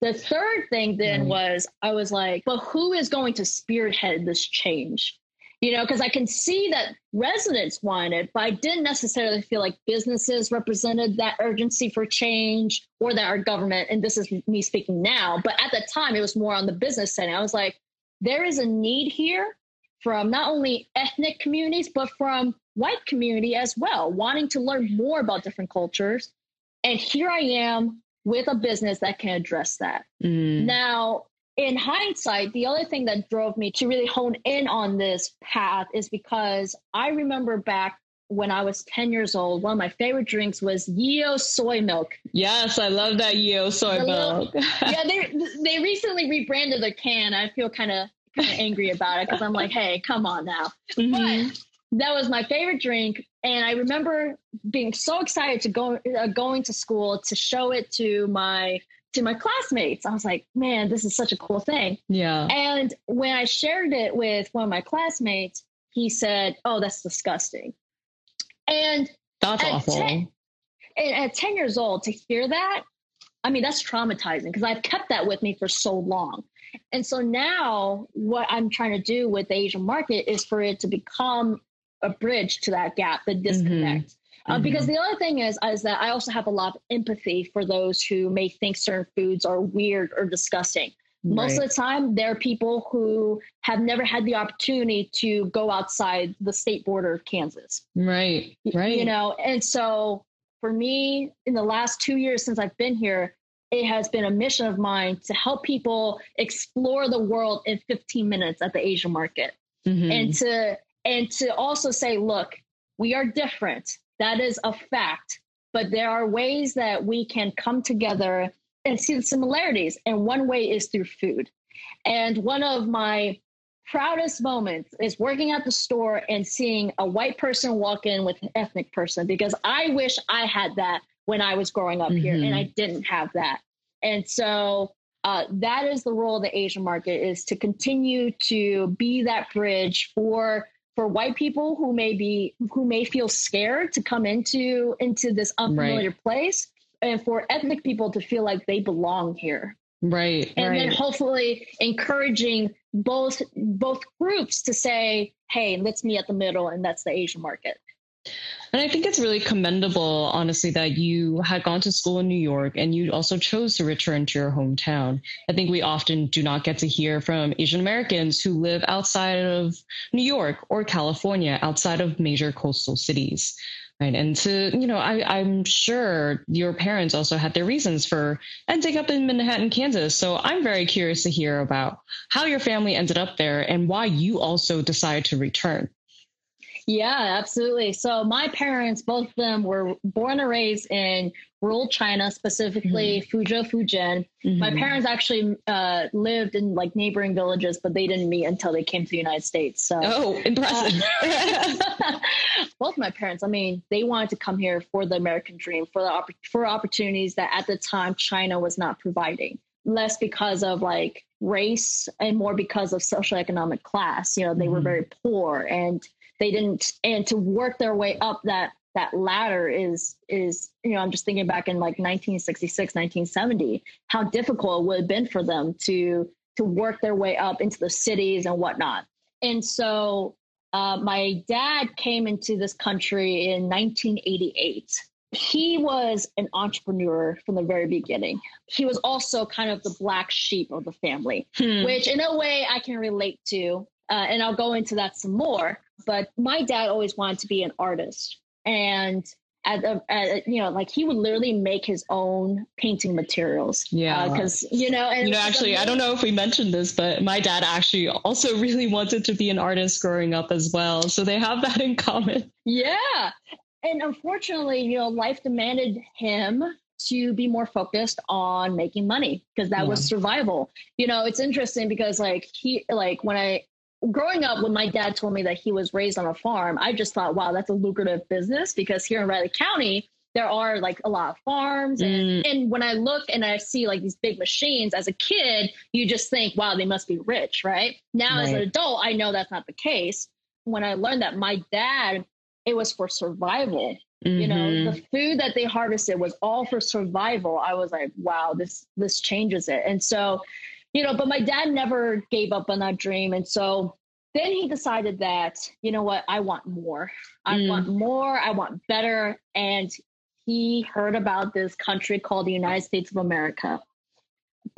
The third thing then was I was like, but who is going to spearhead this change? You know, because I can see that residents want it, but I didn't necessarily feel like businesses represented that urgency for change or that our government, and this is me speaking now, but at the time it was more on the business side. I was like, there is a need here from not only ethnic communities, but from white community as well, wanting to learn more about different cultures. And here I am with a business that can address that. Mm. Now, in hindsight, the other thing that drove me to really hone in on this path is because I remember back when I was 10 years old, one of my favorite drinks was Yeo soy milk. Yes, I love that Yeo soy milk. yeah, they they recently rebranded the can. I feel kind of kind of angry about it because I'm like, hey, come on now. Mm-hmm. But that was my favorite drink, and I remember being so excited to go uh, going to school to show it to my to my classmates. I was like, man, this is such a cool thing. Yeah. And when I shared it with one of my classmates, he said, "Oh, that's disgusting." And that's awful. 10, at 10 years old to hear that, I mean, that's traumatizing because I've kept that with me for so long. And so now what I'm trying to do with the Asian market is for it to become a bridge to that gap, the disconnect. Mm-hmm. Uh, mm-hmm. because the other thing is, is that I also have a lot of empathy for those who may think certain foods are weird or disgusting. Right. Most of the time, there are people who have never had the opportunity to go outside the state border of Kansas. Right, right. You know, and so for me, in the last two years since I've been here, it has been a mission of mine to help people explore the world in 15 minutes at the Asian market. Mm-hmm. And to and to also say, look, we are different. That is a fact. But there are ways that we can come together and see the similarities. And one way is through food. And one of my proudest moments is working at the store and seeing a white person walk in with an ethnic person because I wish I had that when I was growing up mm-hmm. here and mm-hmm. I didn't have that. And so uh, that is the role of the Asian market is to continue to be that bridge for for white people who may be who may feel scared to come into into this unfamiliar right. place and for ethnic people to feel like they belong here right and right. then hopefully encouraging both both groups to say hey let's meet at the middle and that's the asian market and I think it's really commendable, honestly, that you had gone to school in New York and you also chose to return to your hometown. I think we often do not get to hear from Asian Americans who live outside of New York or California, outside of major coastal cities. Right. And to, you know, I, I'm sure your parents also had their reasons for ending up in Manhattan, Kansas. So I'm very curious to hear about how your family ended up there and why you also decided to return. Yeah, absolutely. So my parents, both of them, were born and raised in rural China, specifically mm-hmm. Fuzhou, Fujian. Mm-hmm. My parents actually uh, lived in like neighboring villages, but they didn't meet until they came to the United States. So, oh, impressive! Uh, both my parents, I mean, they wanted to come here for the American dream, for the for opportunities that at the time China was not providing. Less because of like race and more because of social economic class. You know, they mm-hmm. were very poor and they didn't and to work their way up that that ladder is is you know i'm just thinking back in like 1966 1970 how difficult it would have been for them to to work their way up into the cities and whatnot and so Uh, my dad came into this country in 1988. He was an entrepreneur from the very beginning. He was also kind of the black sheep of the family, hmm. which in a way I can relate to. Uh, and I'll go into that some more. But my dad always wanted to be an artist. And at, the, at you know like he would literally make his own painting materials yeah. because uh, you know and you know actually i don't know if we mentioned this but my dad actually also really wanted to be an artist growing up as well. So they have that in common. Yeah. And unfortunately you know life demanded him to be more focused on making money because that yeah. was survival. You know it's interesting because like he like when i growing up when my dad told me that he was raised on a farm i just thought wow that's a lucrative business because here in riley county there are like a lot of farms and, mm. and when i look and i see like these big machines as a kid you just think wow they must be rich right now right. as an adult i know that's not the case when i learned that my dad it was for survival mm-hmm. you know the mm-hmm. food that they harvested was all for survival i was like wow this this changes it and so you know, but my dad never gave up on that dream. And so then he decided that, you know what, I want more. I mm. want more. I want better. And he heard about this country called the United States of America.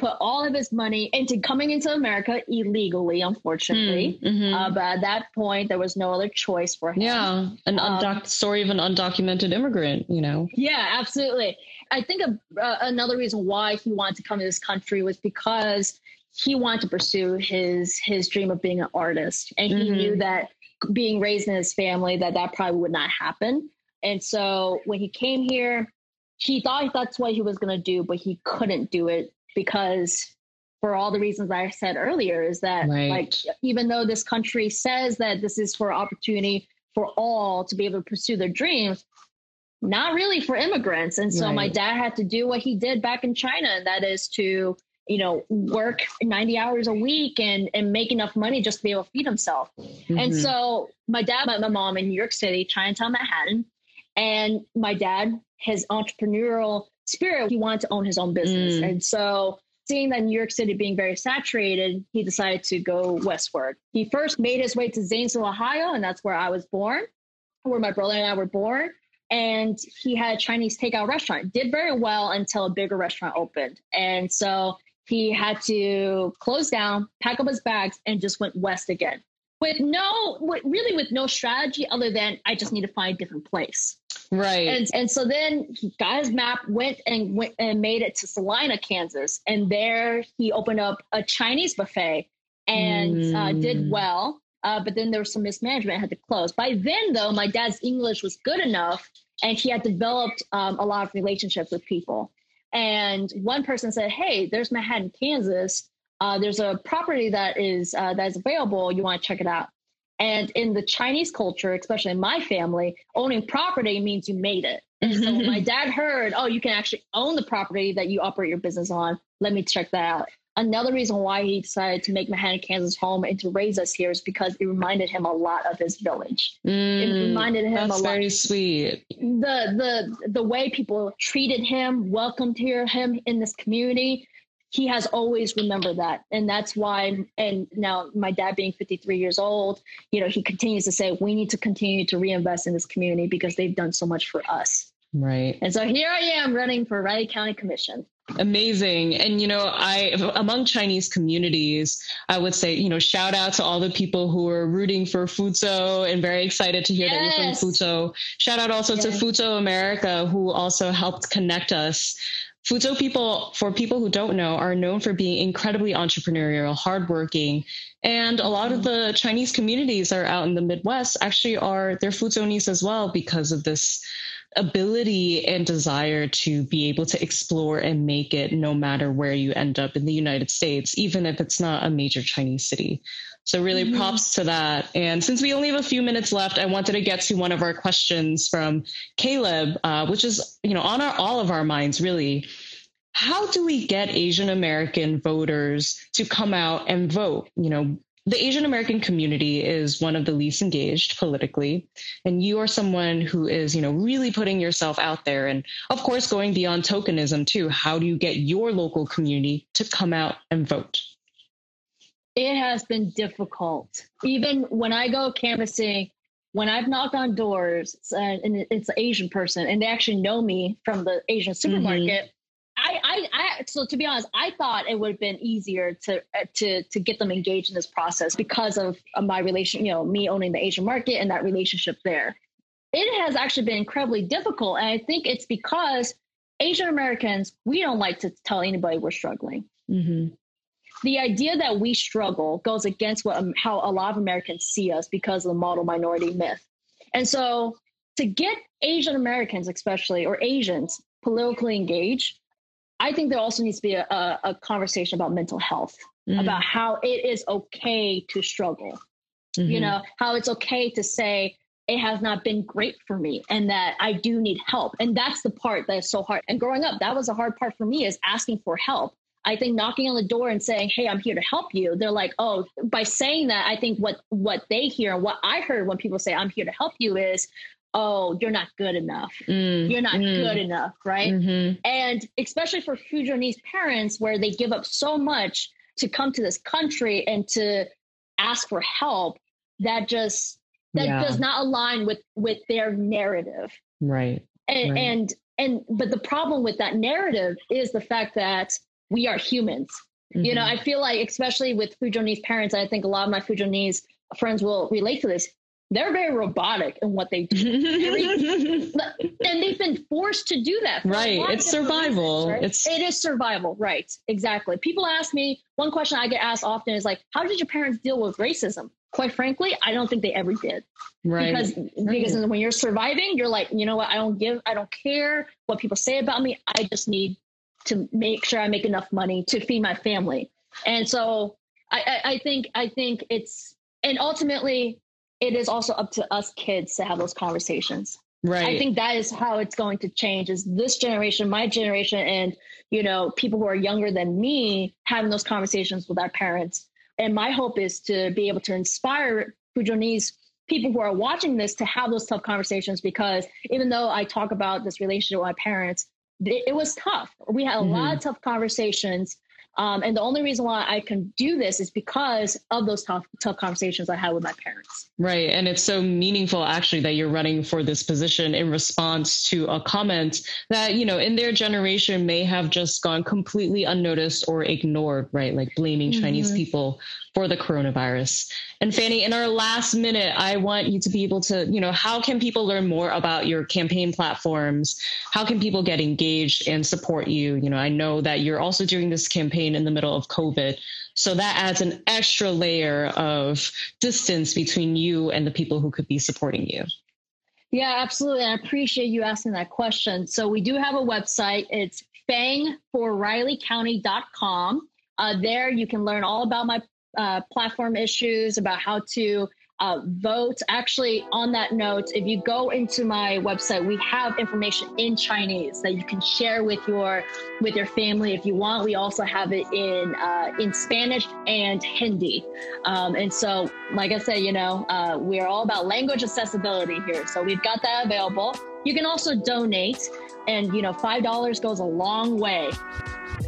Put all of his money into coming into America illegally, unfortunately. Mm, mm-hmm. Uh, but at that point, there was no other choice for him. Yeah, an undoc- um, story of an undocumented immigrant, you know. Yeah, absolutely. I think a, uh, another reason why he wanted to come to this country was because he wanted to pursue his his dream of being an artist, and he mm-hmm. knew that being raised in his family that that probably would not happen. And so when he came here, he thought that's what he was going to do, but he couldn't do it because for all the reasons I said earlier is that right. like even though this country says that this is for opportunity for all to be able to pursue their dreams, not really for immigrants. And so right. my dad had to do what he did back in China, and that is to, you know, work 90 hours a week and, and make enough money just to be able to feed himself. Mm-hmm. And so my dad met my mom in New York City, Chinatown, Manhattan. And my dad, his entrepreneurial spirit, he wanted to own his own business. Mm. And so seeing that New York City being very saturated, he decided to go westward. He first made his way to Zanesville, Ohio, and that's where I was born, where my brother and I were born and he had a Chinese takeout restaurant. Did very well until a bigger restaurant opened. And so he had to close down, pack up his bags, and just went west again. With no, really with no strategy other than I just need to find a different place. Right. And and so then he got his map, went and went and made it to Salina, Kansas, and there he opened up a Chinese buffet and mm. uh, did mm. well. Uh, but then there was some mismanagement, had to close. By then, though, my dad's English was good enough, and he had developed um, a lot of relationships with people. And one person said, "Hey, there's Manhattan, Kansas. Uh, there's a property that is uh, that is available. You want to check it out." And in the Chinese culture, especially in my family, owning property means you made it. And so my dad heard, "Oh, you can actually own the property that you operate your business on. Let me check that out." another reason why he decided to make Manhattan, Kansas home and to raise us here is because it reminded him a lot of his village. Mm, it reminded him that's a lot. very sweet. The the the way people treated him, welcomed here him in this community. He has always remembered that. And that's why and now my dad being 53 years old, you know, he continues to say we need to continue to reinvest in this community because they've done so much for us. Right. And so here I am running for Riley County Commission. Amazing. And, you know, I, among Chinese communities, I would say, you know, shout out to all the people who are rooting for Fuzhou and very excited to hear yes. that you're from Fuzhou. Shout out also yes. to Fuzhou America, who also helped connect us. Fuzhou people, for people who don't know, are known for being incredibly entrepreneurial, hardworking, and a lot of the Chinese communities are out in the Midwest actually are they're as well because of this ability and desire to be able to explore and make it no matter where you end up in the United States, even if it's not a major Chinese city. So, really, mm-hmm. props to that. And since we only have a few minutes left, I wanted to get to one of our questions from Caleb, uh, which is, you know, on our, all of our minds, really. How do we get Asian American voters to come out and vote? You know, the Asian American community is one of the least engaged politically, and you are someone who is, you know, really putting yourself out there, and of course, going beyond tokenism too. How do you get your local community to come out and vote? It has been difficult. Even when I go canvassing, when I've knocked on doors uh, and it's an Asian person and they actually know me from the Asian mm-hmm. supermarket, mm-hmm. I, I, I, so to be honest, I thought it would have been easier to uh, to to get them engaged in this process because of my relation, you know, me owning the Asian market and that relationship there. It has actually been incredibly difficult, and I think it's because Asian Americans we don't like to tell anybody we're struggling. Mm-hmm. The idea that we struggle goes against what um, how a lot of Americans see us because of the model minority myth, and so to get Asian Americans, especially or Asians, politically engaged I think there also needs to be a, a, a conversation about mental health, mm. about how it is okay to struggle. Mm-hmm. You know, how it's okay to say, it has not been great for me and that I do need help. And that's the part that is so hard. And growing up, that was a hard part for me is asking for help. I think knocking on the door and saying, "Hey, I'm here to help you." They're like, "Oh, by saying that, I think what what they hear and what I heard when people say I'm here to help you is, oh, you're not good enough. Mm, you're not mm, good enough, right? Mm-hmm. And especially for Fujianese parents, where they give up so much to come to this country and to ask for help, that just that yeah. does not align with with their narrative, right? And, right. and and but the problem with that narrative is the fact that we are humans. Mm-hmm. You know, mm-hmm. I feel like especially with Fujianese parents, I think a lot of my Fujianese friends will relate to this they're very robotic in what they do. and they've been forced to do that. Right. It's survival. Reasons, right? It's it is survival. Right. Exactly. People ask me, one question I get asked often is like, how did your parents deal with racism? Quite frankly, I don't think they ever did. Right. Because because when you're surviving, you're like, you know what, I don't give I don't care what people say about me. I just need to make sure I make enough money to feed my family. And so I, I, I think I think it's and ultimately it is also up to us kids to have those conversations. Right. I think that is how it's going to change is this generation, my generation, and you know, people who are younger than me having those conversations with our parents. And my hope is to be able to inspire Fujianese people who are watching this to have those tough conversations because even though I talk about this relationship with my parents, it, it was tough. We had a mm-hmm. lot of tough conversations um, and the only reason why I can do this is because of those tough, tough conversations I had with my parents. Right. And it's so meaningful, actually, that you're running for this position in response to a comment that, you know, in their generation may have just gone completely unnoticed or ignored, right? Like blaming mm-hmm. Chinese people for the coronavirus. And Fanny, in our last minute, I want you to be able to, you know, how can people learn more about your campaign platforms? How can people get engaged and support you? You know, I know that you're also doing this campaign in the middle of COVID. So that adds an extra layer of distance between you and the people who could be supporting you. Yeah, absolutely. I appreciate you asking that question. So we do have a website. It's fangforrileycounty.com. Uh, there you can learn all about my uh, platform issues, about how to uh, vote. Actually, on that note, if you go into my website, we have information in Chinese that you can share with your with your family if you want. We also have it in uh, in Spanish and Hindi. Um, and so, like I said, you know, uh, we are all about language accessibility here. So we've got that available. You can also donate, and you know, five dollars goes a long way.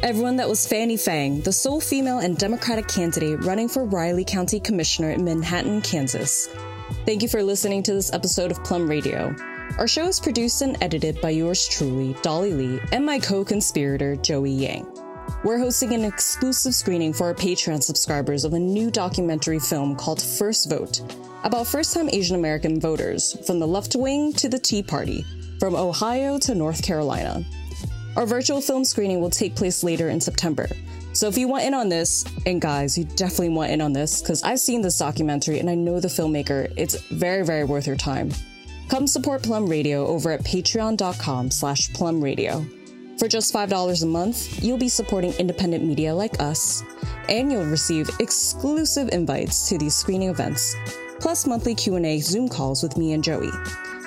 Everyone, that was Fanny Fang, the sole female and Democratic candidate running for Riley County Commissioner in Manhattan, Kansas. Thank you for listening to this episode of Plum Radio. Our show is produced and edited by yours truly, Dolly Li, and my co conspirator, Joey Yang. We're hosting an exclusive screening for our Patreon subscribers of a new documentary film called First Vote about first time Asian American voters, from the left wing to the Tea Party, from Ohio to North Carolina. Our virtual film screening will take place later in September. So if you want in on this, and guys, you definitely want in on this, because I've seen this documentary and I know the filmmaker, it's very, very worth your time. Come support Plum Radio over at patreon.com slash plumradio. For just $5 a month, you'll be supporting independent media like us, and you'll receive exclusive invites to these screening events, plus monthly Q&A Zoom calls with me and Joey.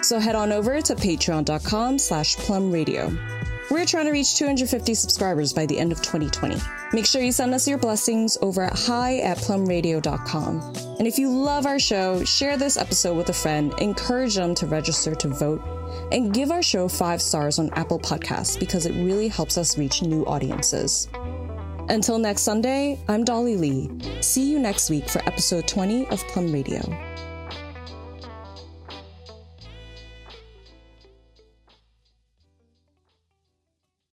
So head on over to patreon.com slash plumradio. We're trying to reach 250 subscribers by the end of 2020. Make sure you send us your blessings over at hi at plumradio.com. And if you love our show, share this episode with a friend, encourage them to register to vote, and give our show five stars on Apple Podcasts because it really helps us reach new audiences. Until next Sunday, I'm Dolly Li. See you next week for episode 20 of Plum Radio.